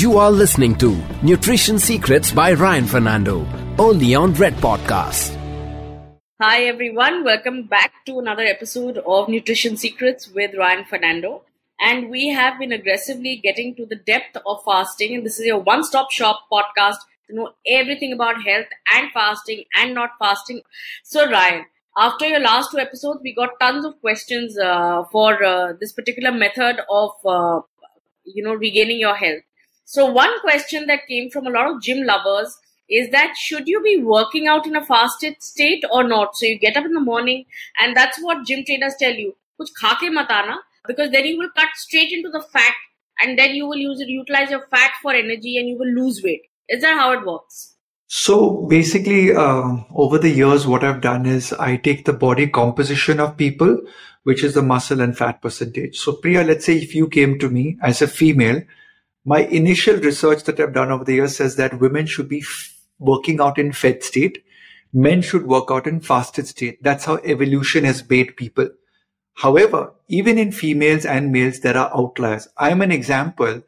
You are listening to Nutrition Secrets by Ryan Fernando, only on Red Podcast. Hi everyone, welcome back to another episode of Nutrition Secrets with Ryan Fernando. And we have been aggressively getting to the depth of fasting, and this is your one stop shop podcast to know everything about health and fasting and not fasting. So, Ryan, after your last two episodes, we got tons of questions uh, for uh, this particular method of, uh, you know, regaining your health. So, one question that came from a lot of gym lovers is that should you be working out in a fasted state or not? So, you get up in the morning, and that's what gym trainers tell you. Kuch khake matana, because then you will cut straight into the fat, and then you will use it, utilize your fat for energy, and you will lose weight. Is that how it works? So basically, uh, over the years, what I've done is I take the body composition of people, which is the muscle and fat percentage. So Priya, let's say if you came to me as a female, my initial research that I've done over the years says that women should be f- working out in fed state. Men should work out in fasted state. That's how evolution has made people. However, even in females and males, there are outliers. I'm an example.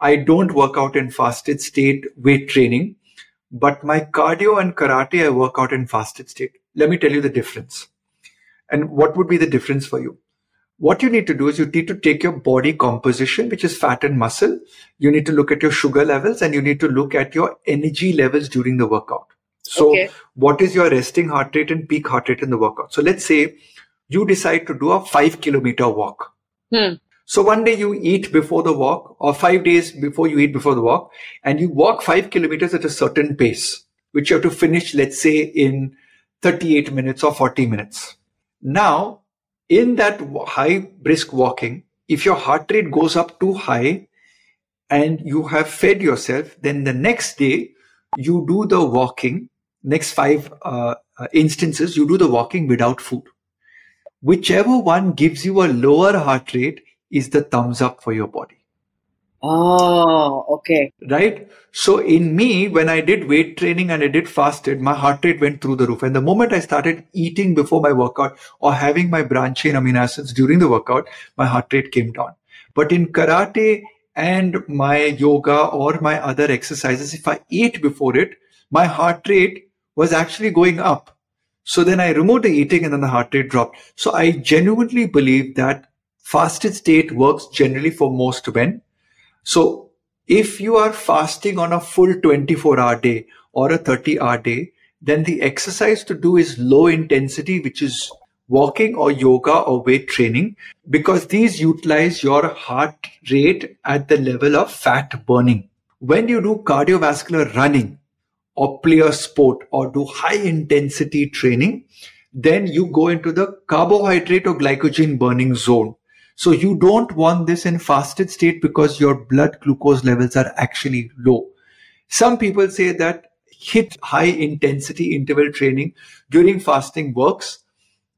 I don't work out in fasted state weight training but my cardio and karate, I work out in fasted state. Let me tell you the difference. And what would be the difference for you? What you need to do is you need to take your body composition, which is fat and muscle. You need to look at your sugar levels and you need to look at your energy levels during the workout. So Okay. what is your resting heart rate and peak heart rate in the workout? So let's say you decide to do a five kilometer walk. Hmm. So one day you eat before the walk or five days before you eat before the walk and you walk five kilometers at a certain pace, which you have to finish, let's say in 38 minutes or 40 minutes. Now, in that high brisk walking, if your heart rate goes up too high and you have fed yourself, then the next day you do the walking, next five uh, uh, instances, you do the walking without food. Whichever one gives you a lower heart rate is the thumbs up for your body Oh, okay. right so in me when i did weight training and i did fasted my heart rate went through the roof and the moment i started eating before my workout or having my branch chain amino acids during the workout my heart rate came down but in karate and my yoga or my other exercises if i ate before it my heart rate was actually going up so then I removed the eating and then the heart rate dropped. So I genuinely believe that fasted state works generally for most men. So if you are fasting on a full 24 hour day or a 30 hour day, then the exercise to do is low intensity, which is walking or yoga or weight training, because these utilize your heart rate at the level of fat burning. When you do cardiovascular running, or play a sport or do high intensity training, then you go into the carbohydrate or glycogen burning zone. So you don't want this in fasted state because your blood glucose levels are actually low. Some people say that hit high intensity interval training during fasting works.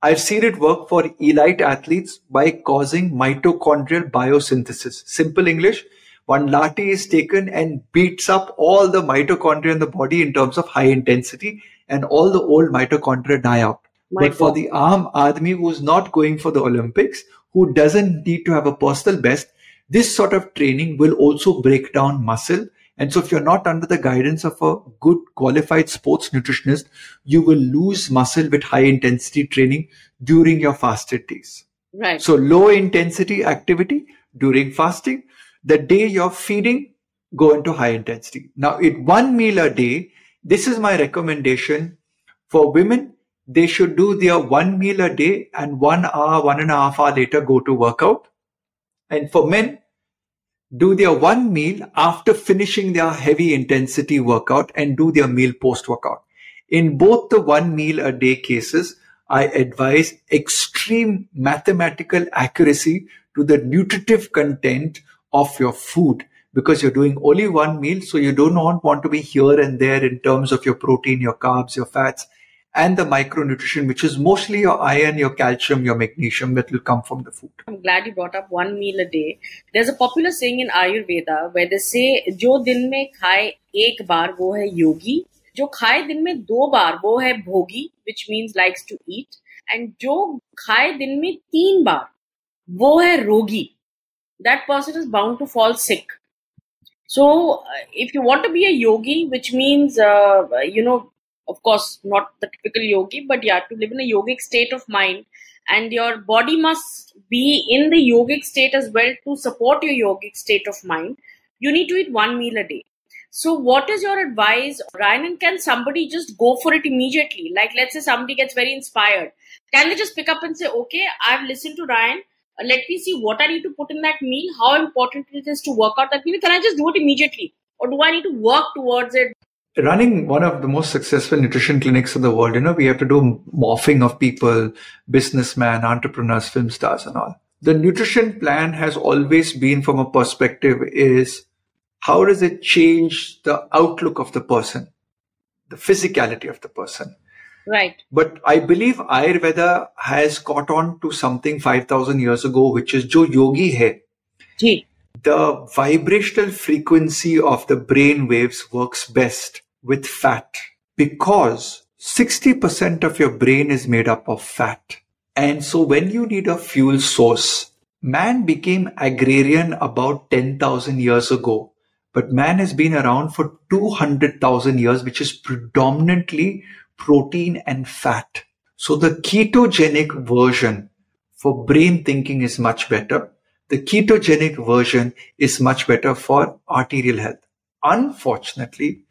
I've seen it work for elite athletes by causing mitochondrial biosynthesis. Simple English, one latte is taken and beats up all the mitochondria in the body in terms of high intensity and all the old mitochondria die out. My but for the arm admi who's not going for the Olympics, who doesn't need to have a personal best, this sort of training will also break down muscle. And so if you're not under the guidance of a good qualified sports nutritionist, you will lose muscle with high intensity training during your fasted days. Right. So low intensity activity during fasting. The day you're feeding, go into high intensity. Now, at one meal a day, this is my recommendation for women. They should do their one meal a day and one hour, one and a half hour later go to workout. And for men, do their one meal after finishing their heavy intensity workout and do their meal post workout. In both the one meal a day cases, I advise extreme mathematical accuracy to the nutritive content of your food because you're doing only one meal. So you do not want to be here and there in terms of your protein, your carbs, your fats, and the micronutrition, which is mostly your iron, your calcium, your magnesium that will come from the food. I'm glad you brought up one meal a day. There's a popular saying in Ayurveda where they say जो दिन में खाए एक बार वो है योगी जो खाए दिन में दो बार वो है भोगी which means likes to eat and जो खाए दिन में तीन बार वो है रोगी that person is bound to fall sick So, uh, if you want to be a yogi, which means, uh, you know, of course, not the typical yogi, but yeah, to live in a yogic state of mind, and your body must be in the yogic state as well to support your yogic state of mind, you need to eat one meal a day. So, what is your advice, Ryan? And can somebody just go for it immediately? Like, let's say somebody gets very inspired. Can they just pick up and say, okay, I've listened to Ryan. Let me see what I need to put in that meal, how important it is to work out that meal. Can I just do it immediately? Or do I need to work towards it running one of the most successful nutrition clinics in the world, you know, we have to do morphing of people, businessmen, entrepreneurs, film stars and all. The nutrition plan has always been from a perspective is how does it change the outlook of the person, the physicality of the person? Right. But I believe Ayurveda has caught on to something 5,000 years ago, which is Jo Yogi Hai. Ji. The vibrational frequency of the brain waves works best with fat because 60% of your brain is made up of fat. And so when you need a fuel source, man became agrarian about 10,000 years ago, but man has been around for 200,000 years, which is predominantly protein and fat. So the ketogenic version for brain thinking is much better. The ketogenic version is much better for arterial health. Unfortunately,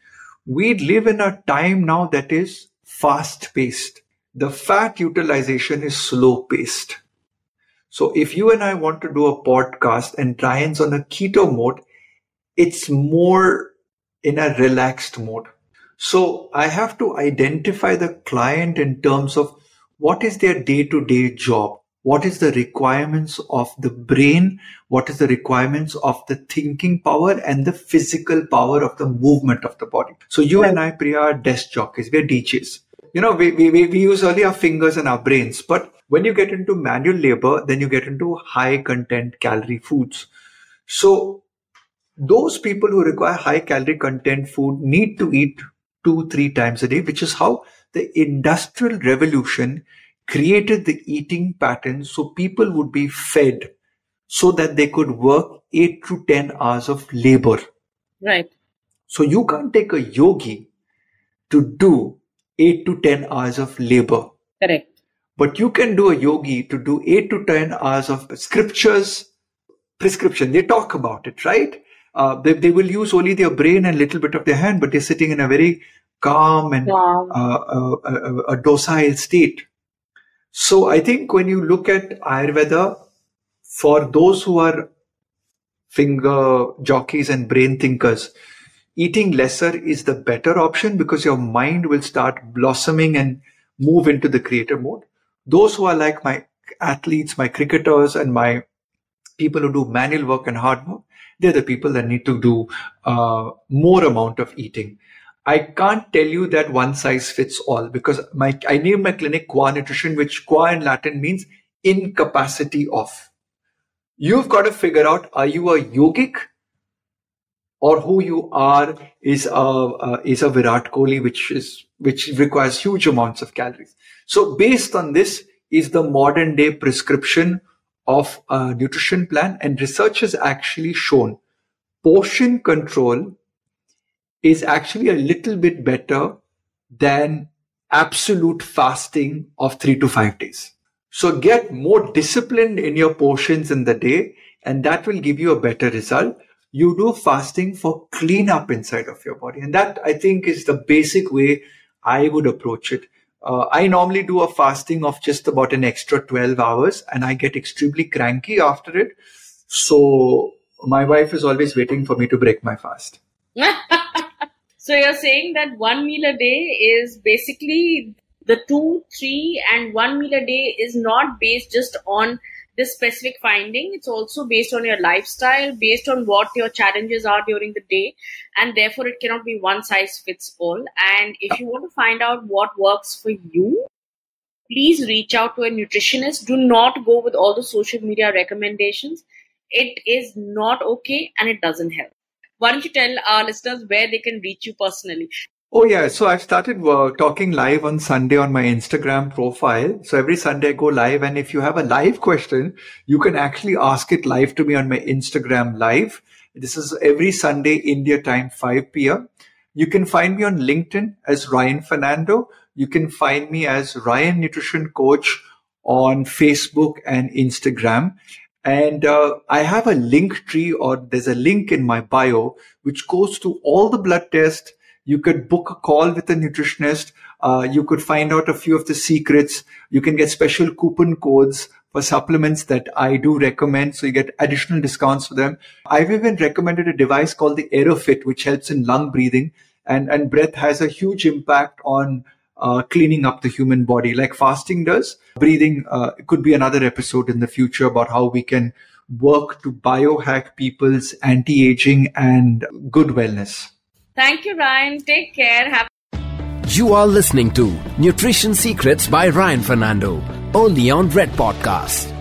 we live in a time now that is fast paced. The fat utilization is slow paced. So if you and I want to do a podcast and Ryan's on a keto mode, it's more in a relaxed mode. So I have to identify the client in terms of what is their day to day job? What is the requirements of the brain? What is the requirements of the thinking power and the physical power of the movement of the body? So you and i priya are desk jockeys. We're djs you know we, we, we use only our fingers and our brains but when you get into manual labor then you get into high content calorie foods. So those people who require high calorie content food need to eat two three times a day which is how the industrial revolution created the eating pattern so people would be fed so that they could work 8 to 10 hours of labor. Right. So you can't take a yogi to do 8 to 10 hours of labor. Correct. But you can do a yogi to do 8 to 10 hours of scriptures, prescription. They talk about it, right? Uh, they, they will use only their brain and little bit of their hand, but they're sitting in a very calm and wow. uh, a, a docile state. So I think when you look at Ayurveda, for those who are finger jockeys and brain thinkers, eating lesser is the better option because your mind will start blossoming and move into the creator mode. Those who are like my athletes, my cricketers, and my people who do manual work and hard work, they're the people that need to do uh, more amount of eating. I can't tell you that one size fits all because my I name my clinic Qua Nutrition, which Qua in Latin means incapacity of. You've got to figure out are you a yogic or who you are is a uh, is a Virat Kohli, which is which requires huge amounts of calories. So based on this is the modern day prescription of a nutrition plan, and research has actually shown portion control is actually a little bit better than absolute fasting of three to five days. So get more disciplined in your portions in the day, and that will give you a better result. You do fasting for cleanup inside of your body. And that I think is the basic way I would approach it. Uh, I normally do a fasting of just about an extra 12 hours and I get extremely cranky after it. So my wife is always waiting for me to break my fast. So you're saying that one meal a day is basically the two, three, and one meal a day is not based just on this specific finding. It's also based on your lifestyle, based on what your challenges are during the day, and therefore it cannot be one size fits all. And if you want to find out what works for you, please reach out to a nutritionist. Do not go with all the social media recommendations. It is not okay and it doesn't help why don't you tell our listeners where they can reach you personally? Oh yeah, so I've started uh, talking live on Sunday on my Instagram profile. So every Sunday I go live, and if you have a live question, you can actually ask it live to me on my Instagram live. This is every Sunday, India time, 5 p.m. You can find me on LinkedIn as Ryan Fernando. You can find me as Ryan Nutrition Coach on Facebook and Instagram. And uh, I have a link tree or there's a link in my bio which goes to all the blood tests. You could book a call with a nutritionist. Uh, you could find out a few of the secrets. You can get special coupon codes for supplements that I do recommend. So you get additional discounts for them. I've even recommended a device called the Airofit, which helps in lung breathing and, and breath has a huge impact on uh, cleaning up the human body like fasting does. Breathing uh, could be another episode in the future about how we can work to biohack people's anti-aging and good wellness. Thank you, Ryan. Take care. Have you are listening to Nutrition Secrets by Ryan Fernando, only on Red Podcast.